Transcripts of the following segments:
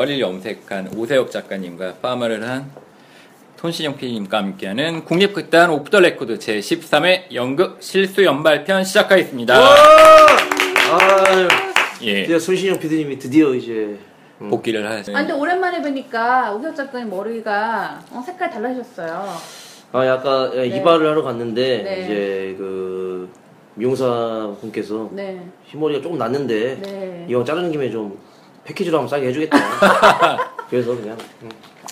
머리를 염색한 오세혁 작가님과 파마를 한 손신영 PD님과 함께하는 국립극단 오프 더 레코드 제13회 연극 실수 연발편 시작하겠습니다. 아유, 예. 드디어 손신영 PD님이 드디어 이제 음. 복귀를 하신. 아, 근데 오랜만에 뵈니까 우석 작가님 머리가 어, 색깔 달라지셨어요. 아 약간 네. 이발을 하러 갔는데 네. 이제 그 미용사 분께서 네. 흰머리가 조금 났는데 네. 이왕 자르는 김에 좀 패키지로 한번 싸게 해주겠다. 그래서 그냥 음,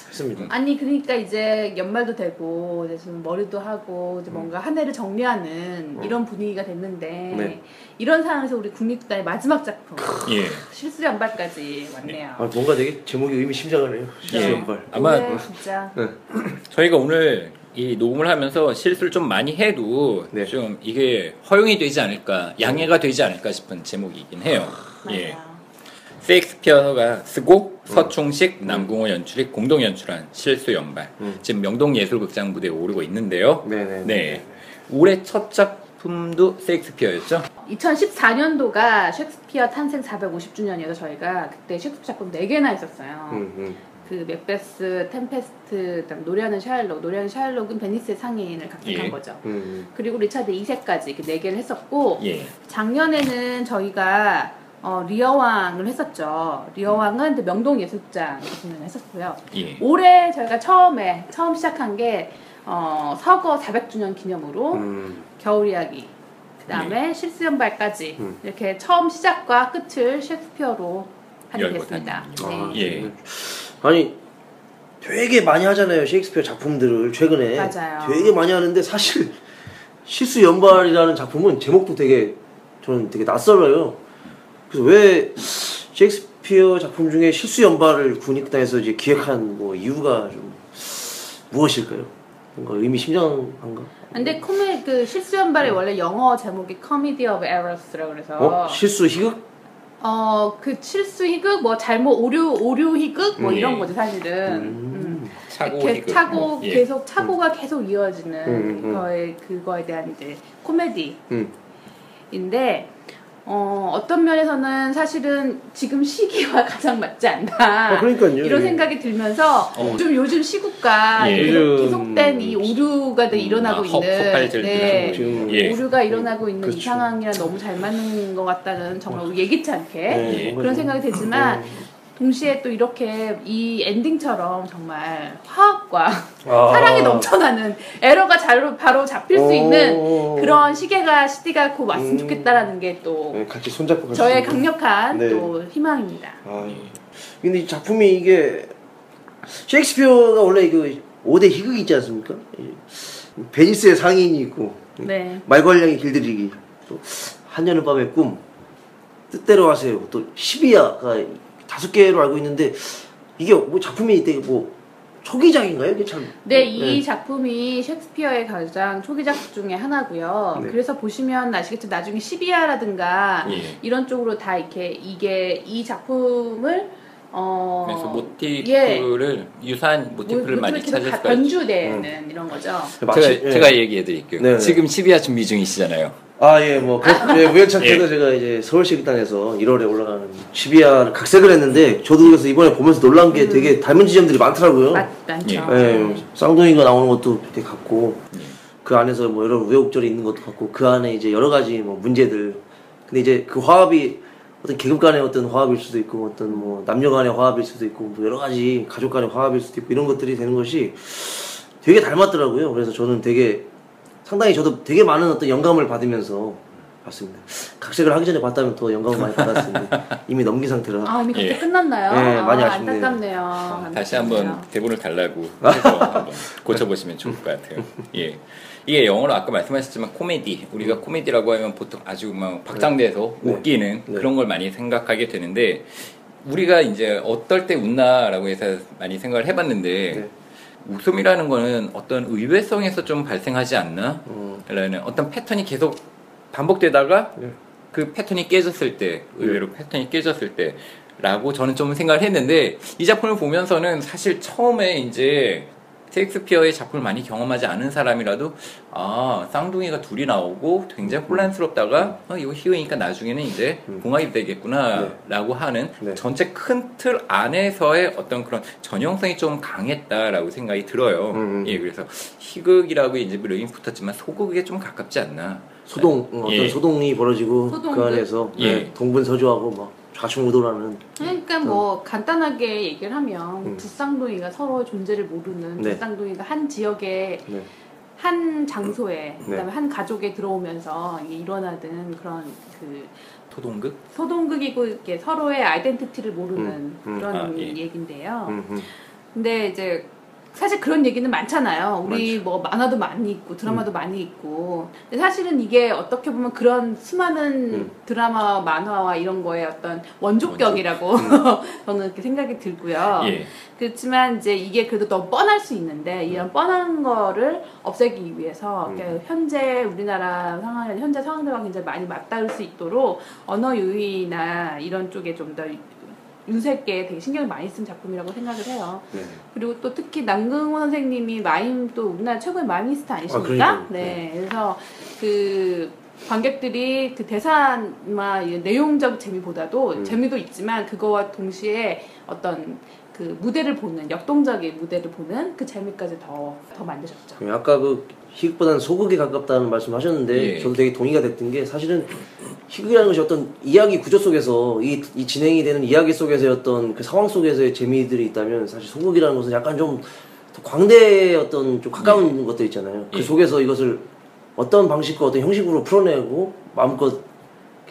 했습니다. 아니 그러니까 이제 연말도 되고 이제 지금 머리도 하고 이제 뭔가 한 해를 정리하는 이런 분위기가 됐는데 음. 네. 이런 상황에서 우리 국립단의 마지막 작품 예. 실수 연발까지 왔네요. 아, 뭔가 되게 제목이 의미심장하네요. 실수 예. 연발. 아마 올해 진짜 저희가 오늘 이 녹음을 하면서 실수를 좀 많이 해도 네. 좀 이게 허용이 되지 않을까, 양해가 되지 않을까 싶은 제목이긴 해요. 예. 맞아요. 셰익스피어가 쓰고 서충식, 남궁호 연출이 공동 연출한 실수 연발. 음. 지금 명동예술극장 무대에 오르고 있는데요. 네네. 네. 올해 첫 작품도 셰익스피어였죠? 2014년도가 셰익스피어 탄생 450주년이어서 저희가 그때 셰익스피어 작품 4개나 했었어요. 음, 음. 그 맥베스, 템페스트, 그다음 노래하는 샤일록, 노래하는 샤일록은 베니스의 상인을 각색한 예. 거죠. 음. 그리고 리차드 2세까지 이렇게 4개를 했었고 예. 작년에는 저희가 어, 리어왕을 했었죠. 리어왕은 이제 명동 예술장에서 공연을 했었고요. 예. 올해 저희가 처음에 처음 시작한 게 어, 서거 400주년 기념으로 음. 겨울 이야기 그다음에 실수연발까지 음. 이렇게 처음 시작과 끝을 셰익스피어로 하게 됐습니다. 다니는군요. 네. 예. 아니 되게 많이 하잖아요 셰익스피어 작품들을 최근에 맞아요. 되게 많이 하는데 사실 실수 연발이라는 작품은 제목도 되게 저는 되게 낯설어요 그래서 왜 셰익스피어 작품 중에 실수 연발을 군익단에서 이제 기획한 뭐 이유가 좀 무엇일까요? 뭔가 의미심장한가? 근데 코메 그 실수 연발의 원래 영어 제목이 Comedy of Errors라고 그래서 어? 실수 희극? 어, 그 실수 희극, 뭐 잘못 오류 오류 희극, 뭐 음, 이런 예. 거지 사실은. 음. 음. 차고 희극. 차고 예. 계속 차고가 계속 이어지는 음, 음. 거에 그거에 대한 이제 코미디인데 음. 어, 어떤 면에서는 사실은 지금 시기와 가장 맞지 않나 아, 그러니까요. 이런 예. 생각이 들면서 어. 좀 요즘 시국과 예. 계속 계속된 이 오류가 늘 음, 일어나고 아, 헛- 있는 네. 예. 오류가 일어나고 있는 이 그렇죠. 상황이랑 너무 잘 맞는 것 같다는 정말 예기치 않게 네, 예. 그런 좀- 생각이 들지만 동시에 또 이렇게 이 엔딩처럼 정말 화학과 아. 사랑이 넘쳐나는 에러가 잘 바로 잡힐 수 오. 있는 그런 시계가 시대가 곧 왔으면 음. 좋겠다라는 게또 네, 같이 손잡고 갈 저의. 강력한 네. 또 희망입니다. 아, 근데 이 작품이 이게 셰익스피어가 원래 그 5대 희극이 있지 않습니까? 이 베니스의 상인이 있고 네. 말괄량의 길들이기 또 한여름 밤의 꿈 뜻대로 하세요 또 시비야가 다섯 개로 알고 있는데 이게 뭐 작품이 되게 뭐 초기작인가요? 이게 참 네, 이 작품이 셰익스피어의 가장 초기작 중에 하나고요. 네. 그래서 보시면 아시겠지만 나중에 시비아라든가 예. 이런 쪽으로 다 이렇게 이게 이 작품을 어 그래서 예. 모티프를 유사한 모티프를 뭐, 많이 찾을 가- 수가 있죠. 변주되는 이런 거죠. 마치- 제가, 예. 제가 얘기해 드릴게요. 네, 네. 지금 12화 준비 중이시잖아요. 아, 예, 뭐, 그, 예, 우연찮게도 예. 제가 이제 서울시극단에서 1월에 올라가는 12화를 각색을 했는데, 저도 그래서 이번에 보면서 놀란 게 되게 닮은 지점들이 많더라고요. 맞, 많죠. 예. 예, 쌍둥이가 나오는 것도 되게 같고, 예. 그 안에서 뭐 여러 우여곡절이 있는 것도 같고, 그 안에 이제 여러 가지 뭐 문제들. 근데 이제 그 화합이 어떤 계급 간의 어떤 화합일 수도 있고, 어떤 뭐 남녀 간의 화합일 수도 있고, 뭐 여러 가지 가족 간의 화합일 수도 있고, 이런 것들이 되는 것이 되게 닮았더라고요. 그래서 저는 되게 상당히 저도 되게 많은 어떤 영감을 받으면서 봤습니다. 각색을 하기 전에 봤다면 더 영감을 많이 받았는데 이미 넘긴 상태라. 아, 이미 그렇게 예. 끝났나요? 네, 많이 아, 아쉽네요. 안타깝네요. 다시 안타깝네요. 한번 대본을 달라고 해서 한번 고쳐보시면 좋을 것 같아요. 예. 이게 영어로 아까 말씀하셨지만 코미디 우리가 코미디라고 하면 보통 아주 막 박장대해서 네. 웃기는 네. 그런 걸 많이 생각하게 되는데 우리가 이제 어떨 때 웃나라고 해서 많이 생각을 해봤는데 네. 웃음이라는 거는 어떤 의외성에서 좀 발생하지 않나? 음, 라는 어떤 패턴이 계속 반복되다가 네. 그 패턴이 깨졌을 때 의외로 패턴이 깨졌을 때 라고 저는 좀 생각을 했는데 이 작품을 보면서는 사실 처음에 이제 셰익스피어의 작품을 많이 경험하지 않은 사람이라도 아 쌍둥이가 둘이 나오고 굉장히 혼란스럽다가 어, 이거 희극이니까 나중에는 이제 음. 봉합이 되겠구나라고 하는 네. 전체 큰 틀 안에서의 어떤 그런 전형성이 좀 강했다라고 생각이 들어요. 음, 음. 예, 그래서 희극이라고 이제 르긴 붙었지만 소극에 좀 가깝지 않나. 소동 어, 어떤 예. 소동이 벌어지고 소동극? 그 안에서 예. 네, 동분서주하고 막 좌충우돌하는 그러니까 뭐 간단하게 얘기를 하면 음. 두 쌍둥이가 서로 존재를 모르는 네. 두 쌍둥이가 한 지역에 네. 한 장소에 네. 그다음에 한 가족에 들어오면서 이게 일어나는 그런 그 토동극? 소동극이고 이렇게 서로의 아이덴티티를 모르는 음, 음. 그런 아, 예. 얘긴데요. 음, 음. 근데 이제 사실 그런 얘기는 많잖아요. 우리 많죠. 뭐 만화도 많이 있고 음. 드라마도 많이 있고. 근데 사실은 이게 어떻게 보면 그런 수많은 음. 드라마, 만화와 이런 거에 어떤 원조격이라고 저는 이렇게 생각이 들고요. 예. 그렇지만 이제 이게 그래도 너무 뻔할 수 있는데 이런 뻔한 거를 없애기 위해서 음. 이렇게 현재 우리나라 상황, 현재 상황들과 굉장히 많이 맞닿을 수 있도록 언어 유희나 이런 쪽에 좀더 윤색게 되게 신경을 많이 쓴 작품이라고 생각을 해요. 네. 그리고 또 특히 남궁호 선생님이 마임 또 우리나라 최고의 마이미스트 아니십니까? 그러니까요. 네. 그래서 그 관객들이 그 대사나 이 내용적 재미보다도 음. 재미도 있지만 그거와 동시에 어떤 그 무대를 보는 역동적인 무대를 보는 그 재미까지 더 더 만드셨죠. 예, 아까 그 희극보다는 소극에 가깝다는 말씀하셨는데 예. 저도 되게 동의가 됐던 게 사실은 희극이라는 것이 어떤 이야기 구조 속에서 이, 이 진행이 되는 이야기 속에서의 어떤 그 상황 속에서의 재미들이 있다면 사실 소극이라는 것은 약간 좀더 광대의 어떤 좀 가까운 것들 있잖아요. 그 예. 속에서 이것을 어떤 방식과 어떤 형식으로 풀어내고 마음껏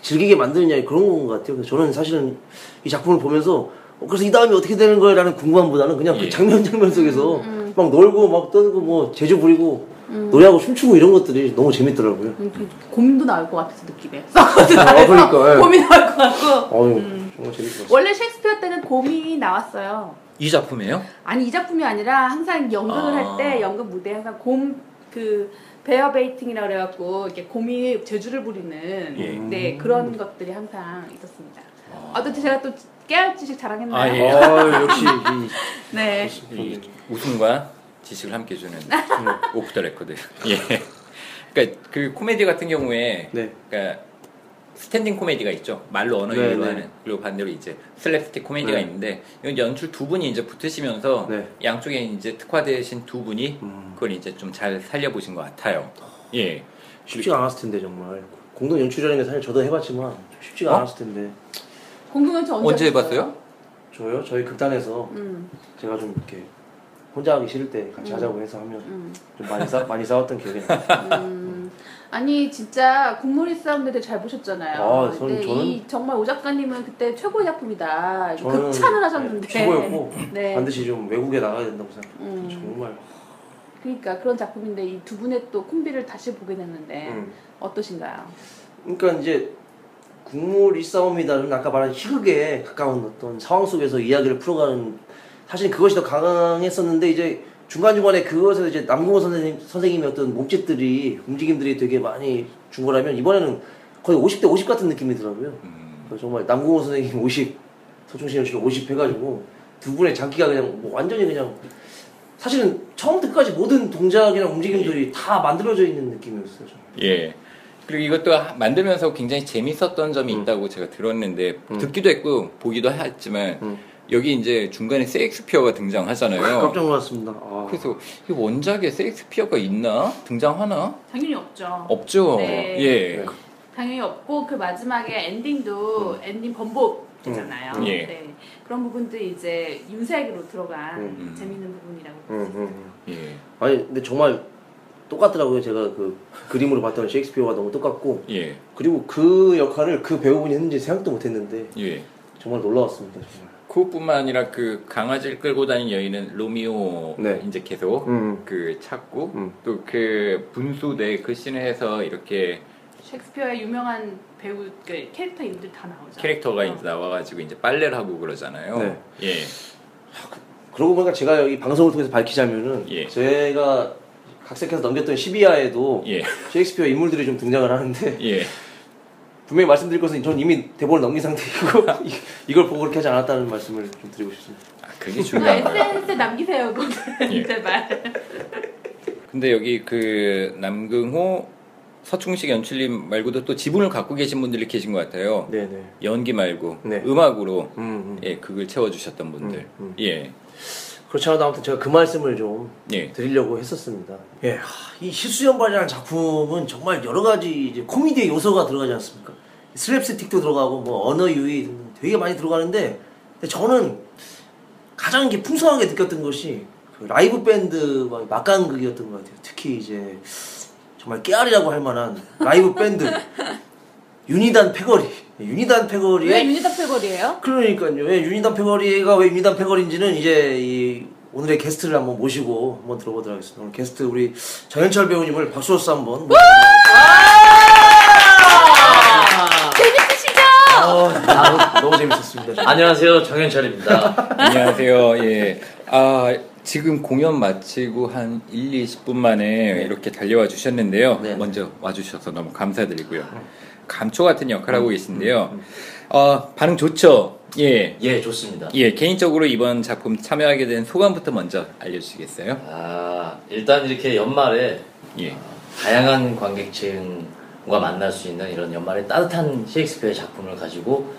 즐기게 만드느냐 그런 건 것 같아요. 그래서 저는 사실은 이 작품을 보면서 어, 그래서 이 다음이 어떻게 되는 거야라는 궁금함보다는 그냥 예. 그 장면 장면 속에서 음, 막 놀고 막 떠들고 뭐 제주 부리고 노래하고 춤추고 이런 것들이 너무 재밌더라고요. 음, 그 고민도 나올 것 같아서 느낌에. 아, 그러니까, 예. 고민 나올 것 같고. 어유 음. 정말 재밌었어요. 원래 셰익스피어 때는 곰이 나왔어요. 이 작품이에요? 아니 이 작품이 아니라 항상 연극을 아. 할때 연극 무대에 항상 곰그 베어 베이팅이라 그래갖고 이렇게 곰이 제주를 부리는 예. 네 그런 것들이 항상 있었습니다. 아, 또 제가 또 깨알 지식 자랑했나요? 아, 예. 아 역시 이, 네. 이 웃음과 지식을 함께 주는 오프 더 레코드. 예. 그러니까 그 코미디 같은 경우에 네. 그러니까 스탠딩 코미디가 있죠. 말로 언어 네, 유희로 네. 하는. 그리고 반대로 이제 슬랩스틱 코미디가 네. 있는데 이건 연출 두 분이 이제 붙으시면서 네. 양쪽에 이제 특화되신 두 분이 음. 그걸 이제 좀 잘 살려보신 것 같아요. 예. 쉽지가 않았을 텐데 정말 공동 연출이라는 게 사실 저도 해봤지만 쉽지가 어? 않았을 텐데 공동 연출 언제, 언제 하셨어요? 해봤어요? 저요 저희 극단에서 음, 제가 좀 이렇게 혼자 하기 싫을 때 같이 음. 하자고 해서 하면 음, 좀 많이 싸 많이 싸웠던 기억이 나요. 음. 아니 진짜 국물이 싸움도 되게 잘 보셨잖아요. 아, 저는- 근데 저는- 이 정말 오 작가님은 그때 최고의 작품이다. 극찬을 하셨는데 네, 최고였고 네. 반드시 좀 외국에 나가야 된다고 생각해요. 음. 정말. 그러니까 그런 작품인데 이 두 분의 또 콤비를 다시 보게 됐는데 음. 어떠신가요? 그러니까 이제 국물이 싸움이다는 아까 말한 희극에 가까운 어떤 상황 속에서 이야기를 풀어가는 사실 그것이 더 강했었는데 이제 중간중간에 그것에서 이제 남궁호 선생님, 선생님의 어떤 몸짓들이 움직임들이 되게 많이 준 거라면 이번에는 거의 50대 50 같은 느낌이더라고요. 음, 정말 남궁호 선생님 50, 서충신 연출 50 해가지고 두 분의 장기가 그냥 뭐 완전히 그냥 사실은 처음부터 끝까지 모든 동작이나 움직임들이 다 만들어져 있는 느낌이었어요. 저는. 예. 그리고 이것도 하- 만들면서 굉장히 재밌었던 점이 음. 있다고 제가 들었는데 음. 듣기도 했고 보기도 했지만 음. 여기 이제 중간에 셰익스피어가 등장하잖아요. 깜짝 놀랐습니다. 아. 그래서 이 원작에 셰익스피어가 있나 등장하나 당연히 없죠. 없죠. 네. 예. 네. 당연히 없고 그 마지막에 엔딩도 엔딩 번복이잖아요. 음. 예. 네. 그런 부분들이 이제 윤색으로 들어간 음. 재밌는 부분이라고 음, 볼수 있어요. 음, 음. 예. 아니 근데 정말 똑같더라고요. 제가 그 그림으로 봤던 셰익스피어가 너무 똑같고 예. 그리고 그 역할을 그 배우분이 했는지 생각도 못했는데 예. 정말 놀라웠습니다. 정말. 그것뿐만 아니라 그 강아지를 끌고 다니는 여인은 로미오 네. 이제 계속 음. 그 찾고 음. 또그 분수대 그 씬을 해서 이렇게 셰익스피어의 유명한 배우 그 캐릭터 인들 다 나오죠. 캐릭터가 어. 이제 나와가지고 이제 빨래를 하고 그러잖아요. 네. 예. 그러고 보니까 제가 여기 방송을 통해서 밝히자면은 예. 제가 각색해서 넘겼던 12화에도 예. 셰익스피어 인물들이 좀 등장을 하는데 예. 분명히 말씀드릴 것은 저는 이미 대본을 넘긴 상태이고 이- 이걸 보고 그렇게 하지 않았다는 말씀을 좀 드리고 싶습니다. 아, 그게 아, 중요한 거예요. SNS에 남기세요, 그거는 예. 제발. 근데 여기 그 남궁호 서충식 연출님 말고도 또 지분을 갖고 계신 분들이 계신 것 같아요. 네네. 연기 말고 네. 음악으로 음, 음. 예 극을 채워주셨던 분들. 음, 음. 예. 그렇지 않아도 아무튼 제가 그 말씀을 좀 예. 드리려고 했었습니다. 예, 하, 이 실수연발이라는 작품은 정말 여러 가지 이제 코미디의 요소가 들어가지 않습니까? 슬랩스틱도 들어가고 뭐 언어 유희 등 되게 많이 들어가는데 근데 저는 가장 이게 풍성하게 느꼈던 것이 그 라이브 밴드 막 막강극이었던 것 같아요. 특히 이제 정말 깨알이라고 할 만한 라이브 밴드 유니단 패거리 유니단 왜 패거리의 유니다 패거리예요? 그러니까요. 왜 유니단 패거리가 왜 유니단 패거리인지는 이제 이 오늘의 게스트를 한번 모시고 한번 들어보도록 하겠습니다. 오늘 게스트 우리 정현철 배우님을 박수로서 한번 모시도록 재밌으시죠? 하겠습니다. 아, 너무 재밌었습니다. 안녕하세요 정현철입니다. 안녕하세요. 예. 아, 지금 공연 마치고 한 1, 20분 만에 이렇게 달려와 주셨는데요. 네. 먼저 와주셔서 너무 감사드리고요. 감초 같은 역할 하고 계신데요. 어, 반응 좋죠? 예. 예 좋습니다. 예, 개인적으로 이번 작품 참여하게 된 소감부터 먼저 알려주시겠어요? 아 일단 이렇게 연말에 예. 다양한 관객층과 만날 수 있는 이런 연말에 따뜻한 셰익스피어의 작품을 가지고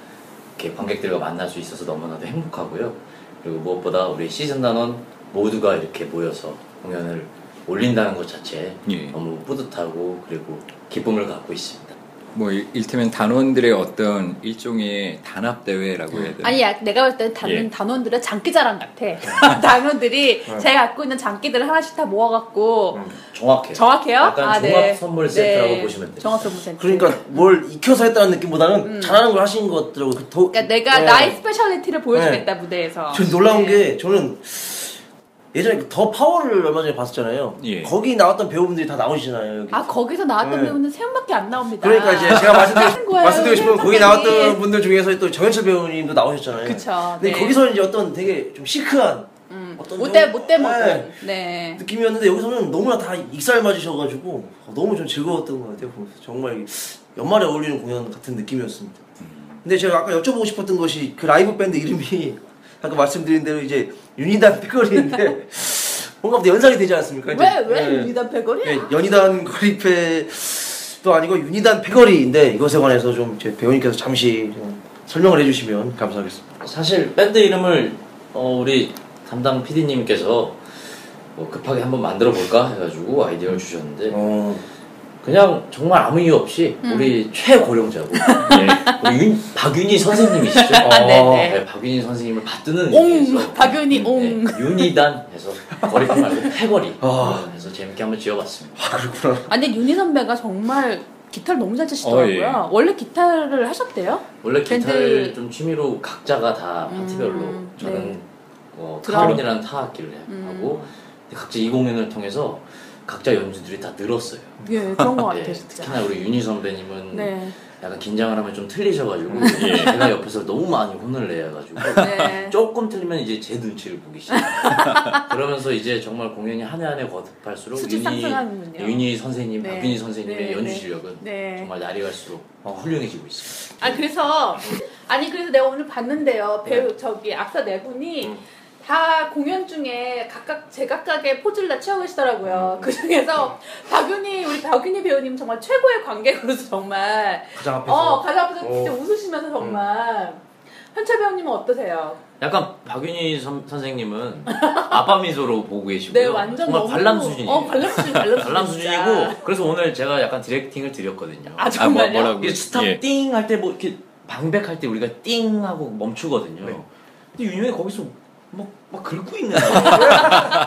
이렇게 관객들과 만날 수 있어서 너무나도 행복하고요. 그리고 무엇보다 우리 시즌 단원 모두가 이렇게 모여서 공연을 올린다는 것 자체에 예. 너무 뿌듯하고 그리고 기쁨을 갖고 있습니다. 뭐, 일- 일테면 단원들의 어떤 일종의 단합 대회라고 해야 되나? 아니, 야, 내가 볼 때는 다른 예. 단원들은 장기자랑 같아. 단원들이 제가 갖고 있는 장기들을 하나씩 다 모아갖고 정확해요. 정확해요? 약간 아, 종합 네. 선물 세트라고 네. 보시면 돼요. 종합 선물 세트. 그러니까 뭘 익혀서 했다는 느낌보다는 잘하는 걸 하신 것 같더라고요. 그 더, 그러니까 내가 네. 나의 speciality를 보여주겠다 무대에서. 전 놀라운 네. 게 저는 예전에 그 더 파워를 얼마 전에 봤었잖아요. 예. 거기 나왔던 배우분들이 다 나오시잖아요. 여기. 아 거기서 나왔던 네. 배우는 세 명밖에 안 나옵니다. 그러니까 이제 제가 말씀드리고, 거예요, 말씀드리고 싶은 건 거기. 나왔던 분들 중에서 또 정현철 배우님도 나오셨잖아요. 그쵸, 근데 네. 거기서 이제 어떤 되게 좀 시크한 음, 어떤 못돼 좀- 못돼 네. 먹은. 네. 느낌이었는데 여기서는 너무나 다 익살 맞으셔가지고 너무 좀 즐거웠던 것 같아요. 정말 연말에 어울리는 공연 같은 느낌이었습니다. 근데 제가 아까 여쭤보고 싶었던 것이 그 라이브 밴드 이름이 아까 말씀드린 대로 이제 유니단 패거리인데 뭔가 또 연상이 되지 않습니까? 이제, 왜왜 네. 유니단 패거리야? 네, 연희단 거리패도 아니고 유니단 패거리인데 이것에 관해서 좀 배우님께서 잠시 좀 설명을 해주시면 감사하겠습니다. 사실 밴드 이름을 어, 우리 담당 PD님께서 뭐 급하게 한번 만들어 볼까 해가지고 아이디어를 주셨는데 어, 그냥 정말 아무 이유 없이 음. 우리 최고령자고 예. 우리 윤, 박윤희 선생님이시죠? 아, 네네. 네, 박윤희 선생님을 받드는 옹 의미에서 박윤희 옹. 네, 윤희단 해서 거리판 말고 패거리 아. 해서 재밌게 한번 지어봤습니다. 아 그렇구나. 아 근데 윤희 선배가 정말 기타를 너무 잘 치시더라고요. 어, 예. 원래 기타를 하셨대요? 원래 밴드- 기타를 좀 취미로 각자가 다 파트별로 음, 저는 네. 어. 드럼이라는 타악기를 해- 음. 하고 근데 각자 이 공연을 통해서 각자 연주들이 다 늘었어요. 예 그런 것 같아요 네, 진짜. 특히나 우리 윤희 선배님은 네. 약간 긴장을 하면 좀 틀리셔가지고 예. 제가 옆에서 너무 많이 혼을 내가지고 네. 조금 틀리면 이제 제 눈치를 보기 시작. 그러면서 이제 정말 공연이 한 해 한 해 거듭할수록 상승하는군요. 윤희 선생님, 네. 박윤희 선생님의 네, 연주 네. 실력은 네. 정말 날이 갈수록 훌륭해지고 있습니다. 아 그래서 아니 그래서 내가 오늘 봤는데요 배우 저기 악사 네 분이 음. 다 공연 중에 각각 제각각의 포즈를 다 취하고 계시더라고요. 그 중에서 박윤희 우리 박윤희 배우님 정말 최고의 관객으로서 정말 가장 앞에서. 어 가장 앞에서 진짜 어. 웃으시면서 정말 현철 배우님은 어떠세요? 약간 박윤희 선, 선생님은 아빠 미소로 보고 계시고요. 네 완전 정말 너무 관람 수준이에요. 어 관람 수준 관람 수준 관람. 수준 이고 그래서 오늘 제가 약간 directing을 드렸거든요. 아 정말요? 뭐, 뭐라고? 이게 stop 예. 띵할 때 뭐 이렇게 방백할 때 우리가 띵 하고 멈추거든요. 네. 근데 윤영이 거기서 막, 막 긁고 있는 거예요.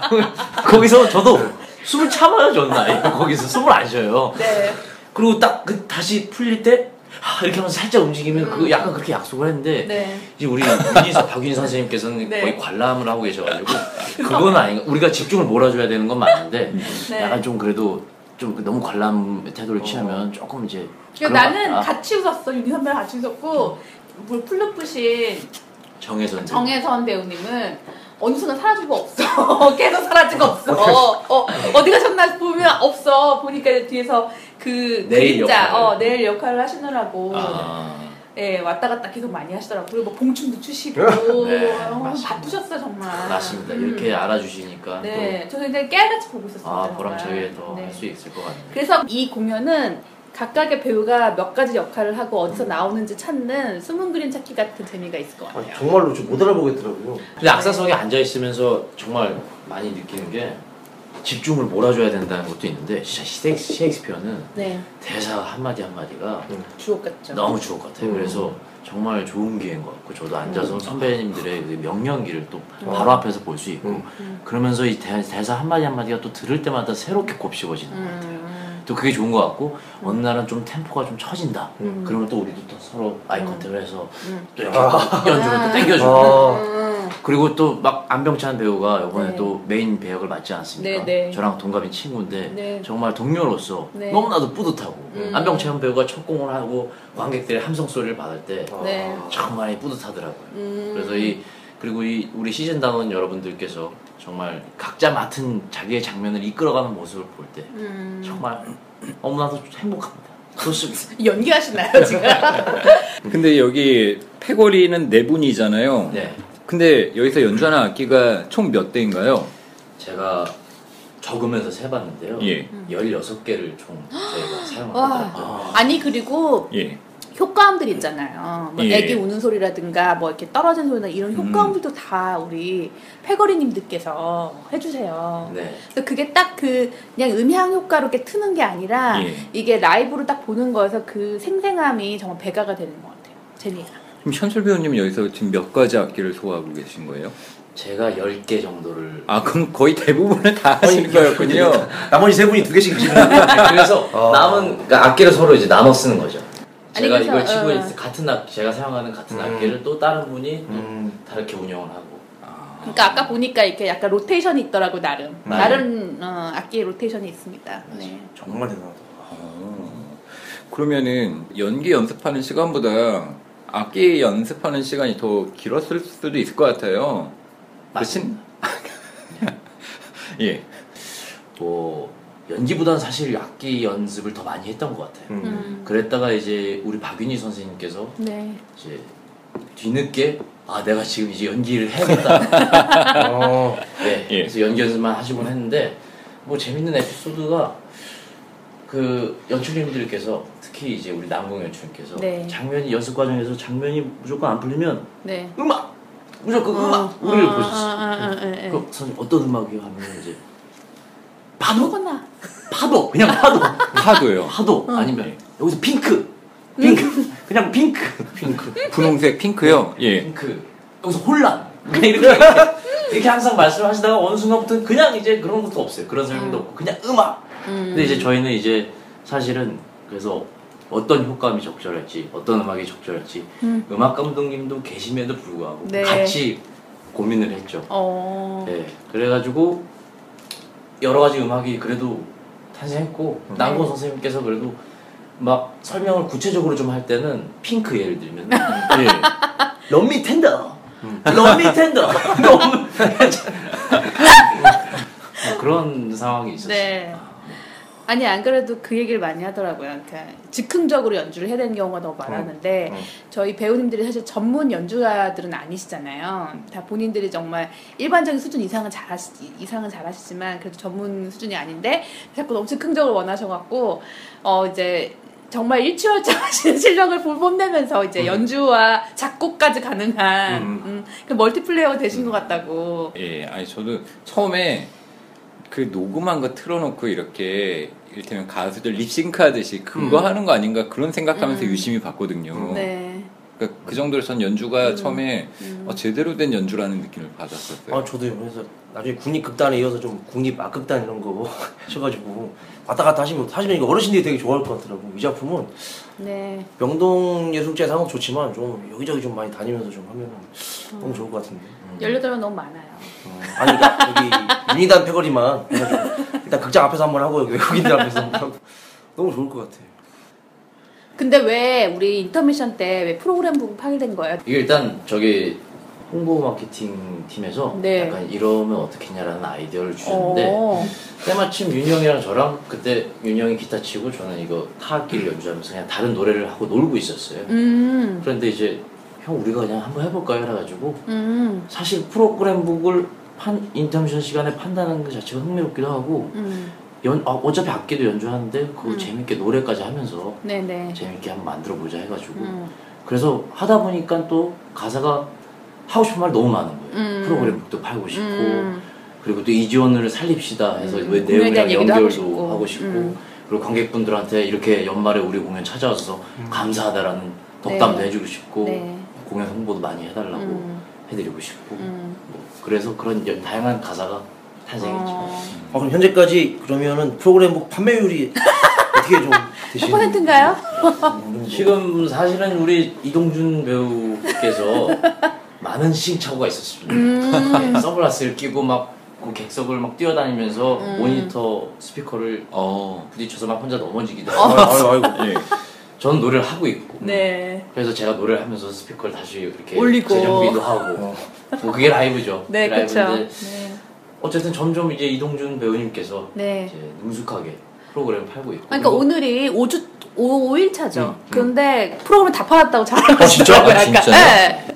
거기서 저도 숨을 참아요, 저는 아예. 거기서 숨을 안 쉬어요. 네. 그리고 딱 그 다시 풀릴 때 하, 이렇게 하면서 살짝 움직이면 그 약간 그렇게 약속을 했는데 네. 이제 우리 선- 박윤희 선생님께서는 네. 거의 관람을 하고 계셔가지고 그건 아닌가 우리가 집중을 몰아줘야 되는 건 맞는데 네. 약간 좀 그래도 좀 너무 관람 태도를 취하면 조금 이제 그러니까 나는. 같이 웃었어 윤희 선배랑 같이 웃었고 물 풀르푸신 정혜선 정혜선 배우님은 어느 순간 사라지고 없어. 계속 사라지고 없어. 어, 어, 어디 가셨나 보면 없어. 보니까 뒤에서 그 내일 그림자, 역할을. 어, 내일 역할을 하시느라고 아, 예, 왔다 갔다 계속 많이 하시더라고요. 그리고 뭐 봉춤도 추시고 네, 어, 맞습니다. 바쁘셨어요 정말. 맞습니다. 음. 이렇게 알아주시니까 네, 저는 이제 깨알같이 보고 또 있었어요. 아, 정말. 보람 저희에 더 네. 할수 있을 것 같네요. 그래서 이 공연은 각각의 배우가 몇 가지 역할을 하고 어디서 나오는지 찾는 숨은 그림 찾기 같은 재미가 있을 것 아니, 같아요. 정말로 좀 못 알아보겠더라고요. 근데 악사석에 앉아 있으면서 정말 많이 느끼는 게 집중을 몰아줘야 된다는 것도 있는데 진짜 셰익스피어는 네, 대사 한마디 한마디가 주옥 같죠. 너무 주옥 같아요. 음. 그래서 정말 좋은 기회인 것 같고 저도 앉아서 선배님들의 그 명연기를 또 음. 바로 앞에서 볼 수 있고 음. 음. 그러면서 이 대, 대사 한마디 한마디가 또 들을 때마다 새롭게 곱씹어지는 것 같아요. 음, 또 그게 좋은 것 같고 어느 날은 좀 템포가 좀 처진다. 음. 그러면 또 우리도 또 서로 eye contact을 해서 음. 또 이렇게 또 연주를 또 땡겨주고 아, 음. 그리고 또 막 안병찬 배우가 이번에 네. 또 메인 배역을 맡지 않았습니까? 네, 네. 저랑 동갑인 친구인데 네. 정말 동료로서 네. 너무나도 뿌듯하고 음. 안병찬 배우가 첫 공을 하고 관객들의 함성 소리를 받을 때 네. 정말 뿌듯하더라고요. 음. 그래서 이 그리고 이 우리 시즌 단원 여러분들께서 정말 각자 맡은 자기의 장면을 이끌어가는 모습을 볼 때 음. 정말 너무나도 행복합니다. 좋습니다. 연기하시나요 지금? 근데 여기 패거리는 네 분이잖아요. 네, 근데 여기서 연주하는 악기가 총 몇 대인가요? 제가 적으면서 세봤는데요. 예. 16개를 총 저희가 와. 사용하더라고요. 아니 그리고 예. 효과음들 있잖아요. 뭐 예. 애기 우는 소리라든가 뭐 이렇게 떨어진 소리나 이런 효과음들도 다 우리 패거리님들께서 해주세요. 네. 그래서 그게 딱 그 그냥 음향 효과로 이렇게 트는 게 아니라 예. 이게 라이브로 딱 보는 거에서 그 생생함이 정말 배가가 되는 것 같아요. 재미가. 그럼 현철 배우님 여기서 지금 몇 가지 악기를 소화하고 계신 거예요? 제가 10개 정도를 아 그럼 거의 대부분은 다 하시는 거였군요. 나머지 세 분이 두 개씩 하시는 그래서 어. 남은 그러니까 악기를 서로 이제 나눠 쓰는 거죠. 아니, 제가 그래서, 이걸 치고 어. 있을 같은 악 제가 사용하는 같은 음. 악기를 또 다른 분이 또 음. 다르게 운영을 하고 그러니까 아까 보니까 이렇게 약간 로테이션이 있더라고 나름. 네. 다른 어, 악기의 로테이션이 있습니다. 네. 정말 대단하다. 어, 그러면은 연기 연습하는 시간보다 악기 연습하는 시간이 더 길었을 수도 있을 것 같아요. 그렇진? 예. 뭐 연기보다는 사실 악기 연습을 더 많이 했던 것 같아요. 음. 음. 그랬다가 이제 우리 박윤희 선생님께서 네. 이제 뒤늦게 아 내가 지금 이제 연기를 해야겠다. 어, 네, 예. 그래서 연기 연습만 하시곤 했는데 뭐 재밌는 에피소드가 그 연출님들께서 특히 이제 우리 남궁 연출님께서 네. 장면이 연습 과정에서 장면이 무조건 안 풀리면 네. 음악 무조건 음악 어, 우리를 어, 보셨어요. 어, 어, 어, 어, 어. 그 선생님 어떤 음악이요 하면 이제 아무거나. 파도 그냥 파도. 파도요. 파도. 아니면 여기서 핑크. 핑크. 그냥 핑크. 핑크. 분홍색 핑크요. 예. 핑크. 여기서 혼란. 그냥 이렇게 이렇게. 항상 말씀하시다가 어느 순간부터 그냥 이제 그런 것도 없어요. 그런 설명도 없고 그냥 음악. 음. 근데 이제 저희는 이제 사실은 그래서 어떤 효과음이 적절할지 어떤 음악이 적절할지 음. 음. 악 감독님도 계심에도 불구하고 네. 같이 고민을 했죠. 어. 네. 그래가지고 여러 가지 음악이 그래도 탄생했고 음. 남고 네. 선생님께서 그래도 막 설명을 구체적으로 좀 할 때는 핑크 예를 들면 예. 럼미 텐더 음. 럼미 텐더 너무 뭐 그런 상황이 있었어요 네. 아니 안 그래도 그 얘기를 많이 하더라고요. 그러니까 즉흥적으로 연주를 해야 되는 경우가 너무 많았는데 어. 저희 배우님들이 사실 전문 연주가들은 아니시잖아요. 다 본인들이 정말 일반적인 수준 이상은 잘하시 이상은 잘하시지만 그래도 전문 수준이 아닌데 자꾸 너무 즉흥적으로 원하셔갖고 어 이제 정말 일취월장하시는 실력을 볼- 뽐내면서 이제 연주와 작곡까지 가능한 음. 음, 그 멀티플레이어가 되신 것 같다고. 예. 아니 저도 처음에 그 녹음한 거 틀어놓고 이렇게 이를테면 가수들 립싱크 하듯이 그거 음. 하는 거 아닌가 그런 생각하면서 음. 유심히 봤거든요. 네. 그러니까 그 정도로 전 연주가 음. 처음에 음. 어, 제대로 된 연주라는 느낌을 받았었어요. 아 저도요. 그래서 나중에 국립극단에 이어서 좀 국립 악극단 이런 거 하셔가지고 왔다 갔다 하시면 이거 어르신들이 되게 좋아할 것 같더라고. 이 작품은 네. 명동 예술제 상업 좋지만 좀 여기저기 좀 많이 다니면서 좀 하면은 너무 좋을 것 같은데. 18명 너무 많아요. 어, 아니 그러니까 여기 유니단 패거리만 일단 극장 앞에서 한번 하고 외국인들 앞에서 한번 하고 너무 좋을 것 같아요. 근데 왜 우리 인터미션 때 왜 프로그램 부분 파기된 거예요? 이게 일단 저기 홍보 마케팅 팀에서 네. 약간 이러면 어떻겠냐라는 아이디어를 주셨는데 어. 때마침 윤영이랑 저랑 그때 윤영이 기타 치고 저는 이거 타악기를 연주하면서 그냥 다른 노래를 하고 놀고 있었어요. 음. 그런데 이제 형 우리가 그냥 한번 해볼까요? 해가지고 음. 사실 프로그램북을 판 인터미션 시간에 판다는 것 자체가 흥미롭기도 하고 음. 연, 아, 어차피 악기도 연주하는데 그거 음. 재밌게 노래까지 하면서 네네. 재밌게 한번 만들어 보자 해가지고 음. 그래서 하다 보니까 또 가사가 하고 싶은 말 너무 많은 거예요. 음. 프로그램북도 팔고 싶고 음. 그리고 또 이지원을 살립시다 해서 음. 왜 내용이랑 얘기도 하고 연결도 싶고. 하고 싶고, 음. 그리고 관객분들한테 이렇게 연말에 우리 공연 찾아와서 감사하다라는 덕담도 네. 해주고 싶고 네. 공연 홍보도 많이 해달라고 음. 해드리고 싶고 음. 뭐 그래서 그런 여- 다양한 가사가 탄생했죠. 어. 아, 그럼 현재까지 그러면은 프로그램북 판매율이 어떻게 좀몇 되시는? 퍼센트인가요? 지금 사실은 우리 이동준 배우께서 많은 시행착오가 있었습니다. 음. 선글라스를 끼고 막 그 객석을 막 뛰어다니면서 음. 모니터 스피커를 어. 부딪혀서 막 혼자 넘어지기도 아이고, 하고 아이고, 아이고. 예. 저는 노래를 하고 있고 네. 그래서 제가 노래를 하면서 스피커를 다시 이렇게 올리고. 재정비도 하고 뭐 그게 라이브죠. 네, 그렇죠. 라이브인데 네. 어쨌든 점점 이제 이동준 배우님께서 네. 이제 능숙하게 프로그램을 팔고 있고 그러니까 그리고 오늘이 5주 5, 일차죠 음, 음. 그런데 프로그램 다 팔았다고 자랑하시더라고요. 진짜? 아. 진짜요? 네.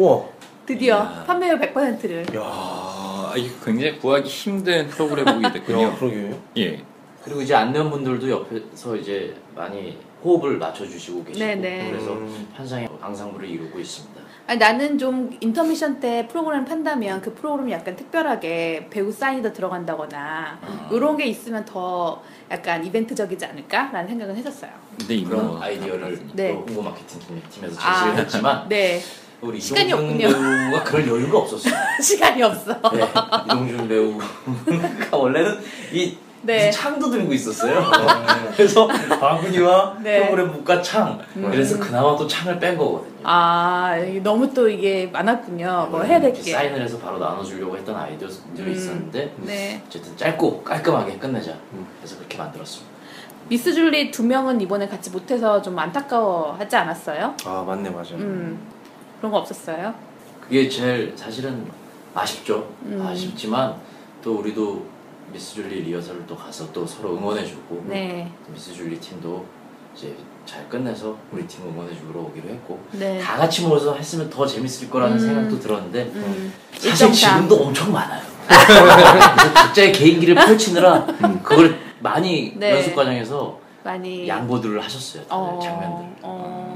우와. 드디어 이야. 판매율 100%를. 야. 아, 이게 굉장히 구하기 힘든 프로그램북이 야, 됐군요. 그러게요. 예. 그리고 이제 안내원 분들도 옆에서 이제 많이 호흡을 맞춰주시고 계시고 네네. 그래서 음. 환상의 앙상블을 이루고 있습니다. 아니, 나는 좀 인터미션 때 프로그램 판다면 그 프로그램이 약간 특별하게 배우 사인이 더 들어간다거나 이런 게 있으면 더 약간 이벤트적이지 않을까라는 생각은 했었어요. 근데 이거 그런 아이디어를 네. 또 홍보 마케팅 팀- 팀에서 아. 제시를 했지만 네. 우리 시간이 이동준 없군요. 배우가 그럴 여유가 없었어요. 시간이 없어. 네, 이동준 배우가 원래는 이 네. 창도 들고 있었어요. 그래서 바구니와 네. 프로그램북과 창. 음. 그래서 그나마 또 창을 뺀 거거든요. 아, 이게 너무 또 이게 많았군요. 뭐 해야 될 이렇게 게. 사인을 해서 바로 나눠주려고 했던 아이디어들이 음. 있었는데 네. 어쨌든 짧고 깔끔하게 끝내자. 음. 그래서 그렇게 만들었습니다. 미스 줄리 두 명은 이번에 같이 못해서 좀 안타까워 하지 않았어요? 아, 맞네, 맞아. 음. 그런 거 없었어요? 그게 제일 사실은 아쉽죠. 음. 아쉽지만 또 우리도 미스 줄리 리허설을 또 가서 또 서로 응원해주고 네. 또 미스 줄리 팀도 이제 잘 끝내서 우리 팀 응원해주러 오기로 했고 네. 다 같이 모여서 했으면 더 재밌을 거라는 음. 생각도 들었는데 음. 사실 일정상. 지금도 엄청 많아요. 그래서 각자의 개인기를 펼치느라 그걸 많이 네. 연습 과정에서 많이 양보들을 하셨어요. 어, 장면들. 어.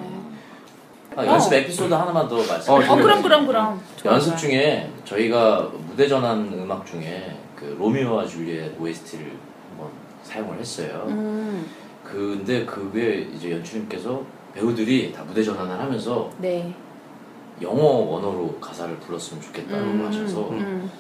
아, 연습 어. 에피소드 하나만 더 말씀드릴게요. 어, 어, 그럼 그럼 그럼. 연습. 중에 저희가 무대 전환 음악 중에 그 로미오와 줄리엣 OST를 한번 사용을 했어요. 음. 근데 그게 이제 연출님께서 배우들이 다 무대 전환을 하면서 네. 영어 원어로 가사를 불렀으면 좋겠다고 음. 하셔서 음.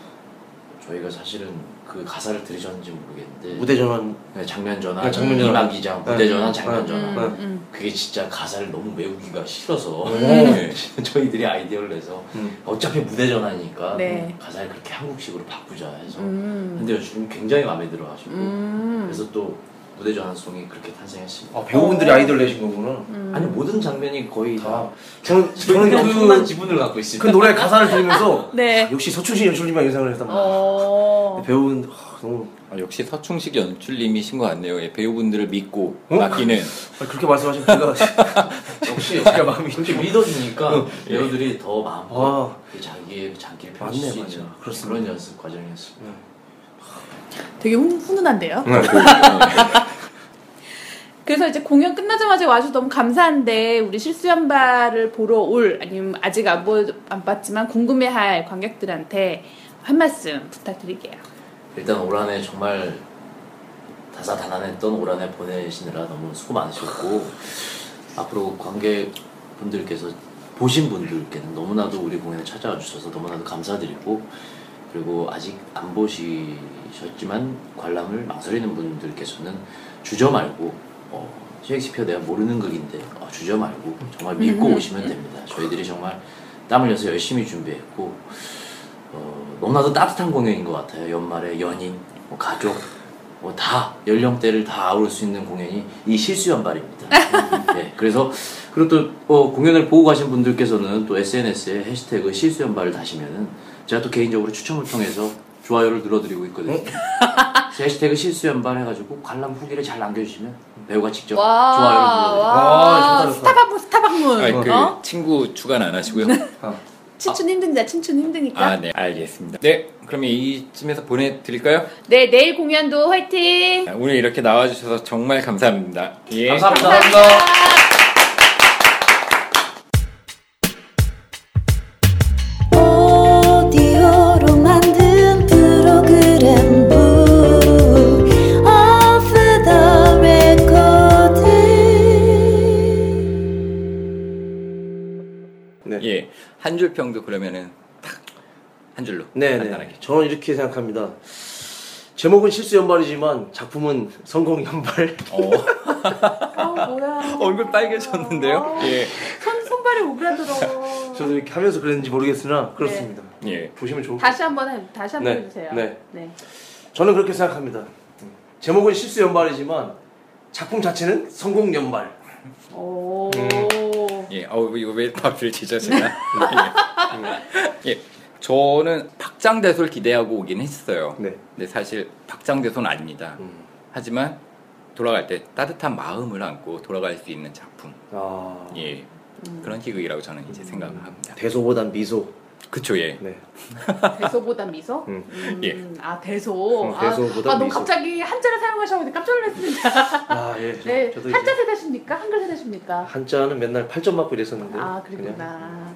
저희가 사실은 그 가사를 들으셨는지 모르겠는데 무대 전환. 네, 장면 전환, 네, 장면 전환. 이막 이장, 무대 네. 전환, 네. 장면 음. 전환 음. 그게 진짜 가사를 너무 외우기가 싫어서 음. 저희들이 아이디어를 내서 음. 어차피 무대 전환이니까 네. 가사를 그렇게 한국식으로 바꾸자 해서 음. 근데 요즘 굉장히 마음에 들어 하시고 음. 그래서 또 무대 전환송이 그렇게 탄생했습니다. 아, 배우분들이 어. 아이디어를 내신 거구나. 음. 아니 모든 장면이 거의 다 다. 저는, 저는 엄청난 그, 지분을 갖고 있습니다. 그 노래 가사를 들으면서 네. 역시 서충신 연출님만 예상을 했단 말이야. 어. 배우분 아, 너무 아, 역시 서충식 연출님이신 것 같네요. 예, 배우분들을 믿고 어? 맡기는 아, 그렇게 말씀하시면 제가 역시 제가 마음이 믿어주니까 배우들이 더 마음껏 아. 그 자기의 그 장기를 맞네, 펼칠 수 맞아. 있는. 그런 연습 과정이었습니다. 되게 훈, 훈훈한데요? 네. 그래서 이제 공연 끝나자마자 와주셔서 너무 감사한데 우리 실수 연발을 보러 올 아니면 아직 안, 보, 안 봤지만 궁금해할 관객들한테 한 말씀 부탁드릴게요. 일단 올 한해 정말 다사다난했던 올 한해 보내시느라 너무 수고 많으셨고 앞으로 관객분들께서 보신 분들께는 너무나도 우리 공연에 찾아와 주셔서 너무나도 감사드리고 그리고 아직 안 보시셨지만 관람을 망설이는 분들께서는 주저 말고 어, 셰익스피어 내가 모르는 극인데 어, 주저 말고 정말 믿고 오시면 됩니다. 저희들이 정말 땀 흘려서 열심히 준비했고 어, 너무나도 따뜻한 공연인 것 같아요. 연말에 연인, 뭐 가족, 뭐 다 연령대를 다 아울 수 있는 공연이 이 실수 연발입니다. 네, 그래서 그리고 또 어, 공연을 보고 가신 분들께서는 또 SNS에 해시태그 실수 연발을 다시면은 제가 또 개인적으로 추첨을 통해서 좋아요를 눌러드리고 있거든요. 그래서 해시태그 실수 연발 해가지고 관람 후기를 잘 남겨주시면 배우가 직접 와, 좋아요를 눌러드리고 와, 와, 좋다, 좋다. 스타방문, 스타방문. 아니, 그 어? 친구 추가는 안 하시고요. 어. 친춘 힘든다, 친춘 힘드니까. 아, 네, 알겠습니다. 네, 그러면 이쯤에서 보내드릴까요? 네, 내일 공연도 화이팅! 아, 오늘 이렇게 나와주셔서 정말 감사합니다. 예. 감사합니다. 오디오로 평도 그러면은 딱 한 줄로 네네. 간단하게. 저는 이렇게 생각합니다. 제목은 실수 연발이지만 작품은 성공 연발. 어, 아, 뭐야. 얼굴 빨개졌는데요? 예, 손, 손발이 오그라들어. 저도 이렇게 하면서 그랬는지 모르겠으나 그렇습니다. 예. 보시면 좋을 것 다시 한 번, 해, 다시 한번 네, 해주세요. 네. 네. 저는 그렇게 생각합니다. 제목은 실수 연발이지만 작품 자체는 성공 연발. 오. 예, 어우, 이거 왜 제가? 예. 예, 저는 박장대소를 기대하고 오긴 했어요. 네. 근데 사실 박장대소는 아닙니다. 음. 하지만 돌아갈 때 따뜻한 마음을 안고 돌아갈 수 있는 작품. 아 예. 그런 희극이라고 저는 이제 생각을 합니다. 대소보단 미소. 그쵸, 예. 네. 대소보다 미소? 음. 음, 예. 아, 대소. 음, 대소보다 아, 아, 너무 미소. 갑자기 한자를 사용하셔서 깜짝 놀랐습니다. 아 예. 저, 네. 저도 한자 세대십니까? 한글 세대십니까? 한자는 맨날 8점 맞고 이랬었는데. 아, 그냥 그랬구나.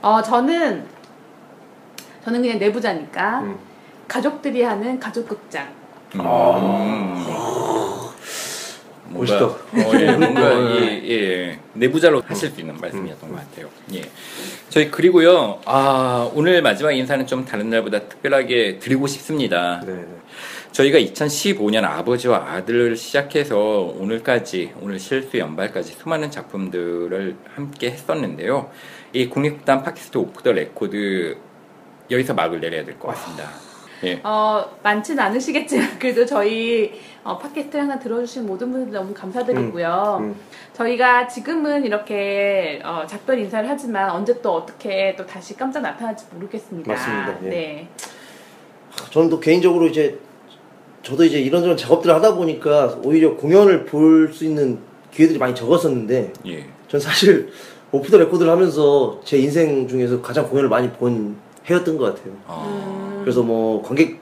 어, 저는, 저는 그냥 내부자니까, 음. 가족들이 하는 가족극장. 음. 멋있다. 어, 예, 뭔가 예, 예, 내부자로 하실 수 있는 말씀이었던 것 같아요. 예. 저희 그리고요, 아 오늘 마지막 인사는 좀 다른 날보다 특별하게 드리고 싶습니다. 네. 네. 저희가 2015년 아버지와 아들을 시작해서 오늘까지 오늘 실수 연발까지 수많은 작품들을 함께 했었는데요. 이 국립극단 팟캐스트 Off the Record 여기서 막을 내려야 될 것 같습니다. 예. 어, 많진 않으시겠지만, 그래도 저희, 어, 팟캐스트 하나 들어주신 모든 분들 너무 감사드리고요. 음. 저희가 지금은 이렇게, 어, 작별 인사를 하지만, 언제 또 어떻게 또 다시 깜짝 나타날지 모르겠습니다. 맞습니다. 예. 네. 저는 또 개인적으로 이제 저도 이제 이런저런 작업들을 하다 보니까 오히려 공연을 볼 수 있는 기회들이 많이 적었었는데 예. 전 사실 Off the Record를 하면서 제 인생 중에서 가장 공연을 많이 본 해였던 것 같아요. 어, 그래서 뭐 관객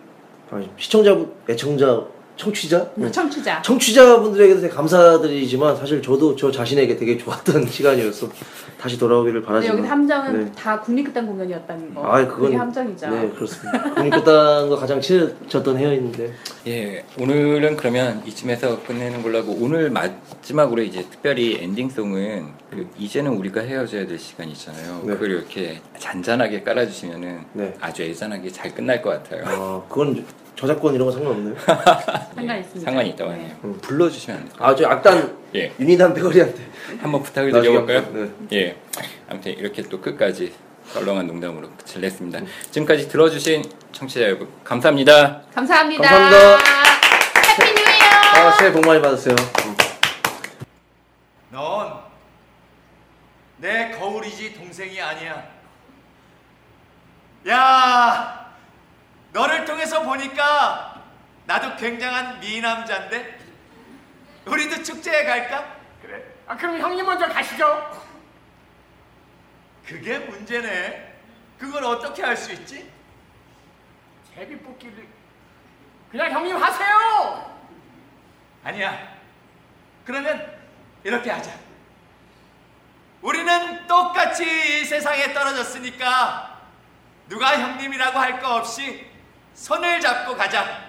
아니, 시청자분, 애청자, 청취자, 음, 청취자. 청취자분들에게도 되게 감사드리지만 사실 저도 저 자신에게 되게 좋았던 시간이어서 다시 돌아오기를 바라지만 여기서 함정은 네. 다 국립극단 공연이었다는 거. 아, 그건 그게 함정이죠. 네 그렇습니다. 국립극단과 가장 친해졌던 해였는데 예, 오늘은 그러면 이쯤에서 끝내는 걸로 하고 오늘 마지막으로 이제 특별히 엔딩송은 그 이제는 우리가 헤어져야 될 시간이잖아요. 네. 그걸 이렇게 잔잔하게 깔아주시면은 네. 아주 애잔하게 잘 끝날 것 같아요. 아 그건 저작권 이런 거 상관없나요? 상관 있습니다. 상관이 있다고 네. 하네요. 불러주시면 안 돼요. 아저 악단 예, 유니단 패거리한테 한번 부탁을 드려볼까요? 네. 예, 아무튼 이렇게 또 끝까지 썰렁한 농담으로 끝을 냈습니다. 지금까지 들어주신 청취자 여러분 감사합니다. 감사합니다. 감사합니다. Happy New Year! 아 새해 복 많이 받으세요. 넌 내 거울이지 동생이 아니야. 야, 너를 통해서 보니까 나도 굉장한 미남자인데 우리도 축제에 갈까? 그래. 아 그럼 형님 먼저 가시죠. 그게 문제네. 그걸 어떻게 할 수 있지? 제비 뽑기를 그냥 형님 하세요. 아니야. 그러면 이렇게 하자. 우리는 똑같이 이 세상에 떨어졌으니까 누가 형님이라고 할 거 없이 손을 잡고 가자.